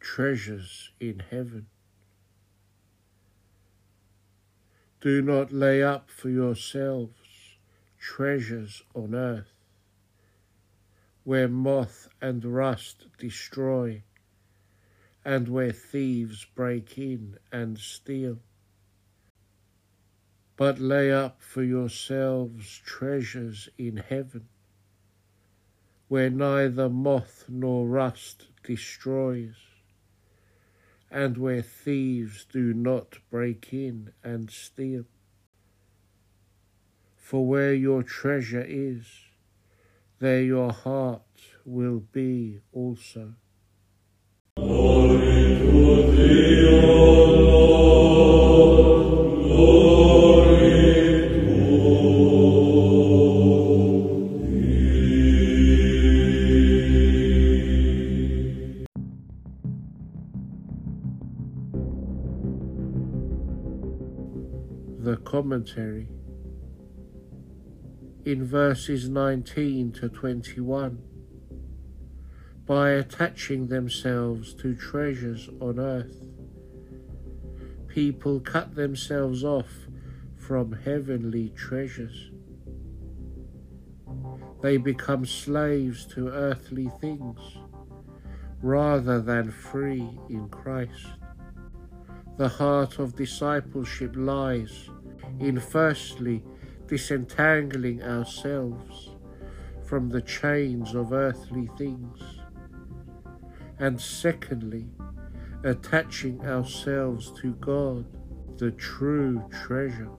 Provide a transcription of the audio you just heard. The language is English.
treasures in heaven. Do not lay up for yourselves treasures on earth, where moth and rust destroy, and where thieves break in and steal. But lay up for yourselves treasures in heaven, where neither moth nor rust destroys, and where thieves do not break in and steal. For where your treasure is, there your heart will be also. The Commentary in verses 19 to 21 by attaching themselves to treasures on earth. People cut themselves off from heavenly treasures. They become slaves to earthly things rather than free in Christ. The heart of discipleship lies in firstly disentangling ourselves from the chains of earthly things, and secondly, attaching ourselves to God, the true treasure.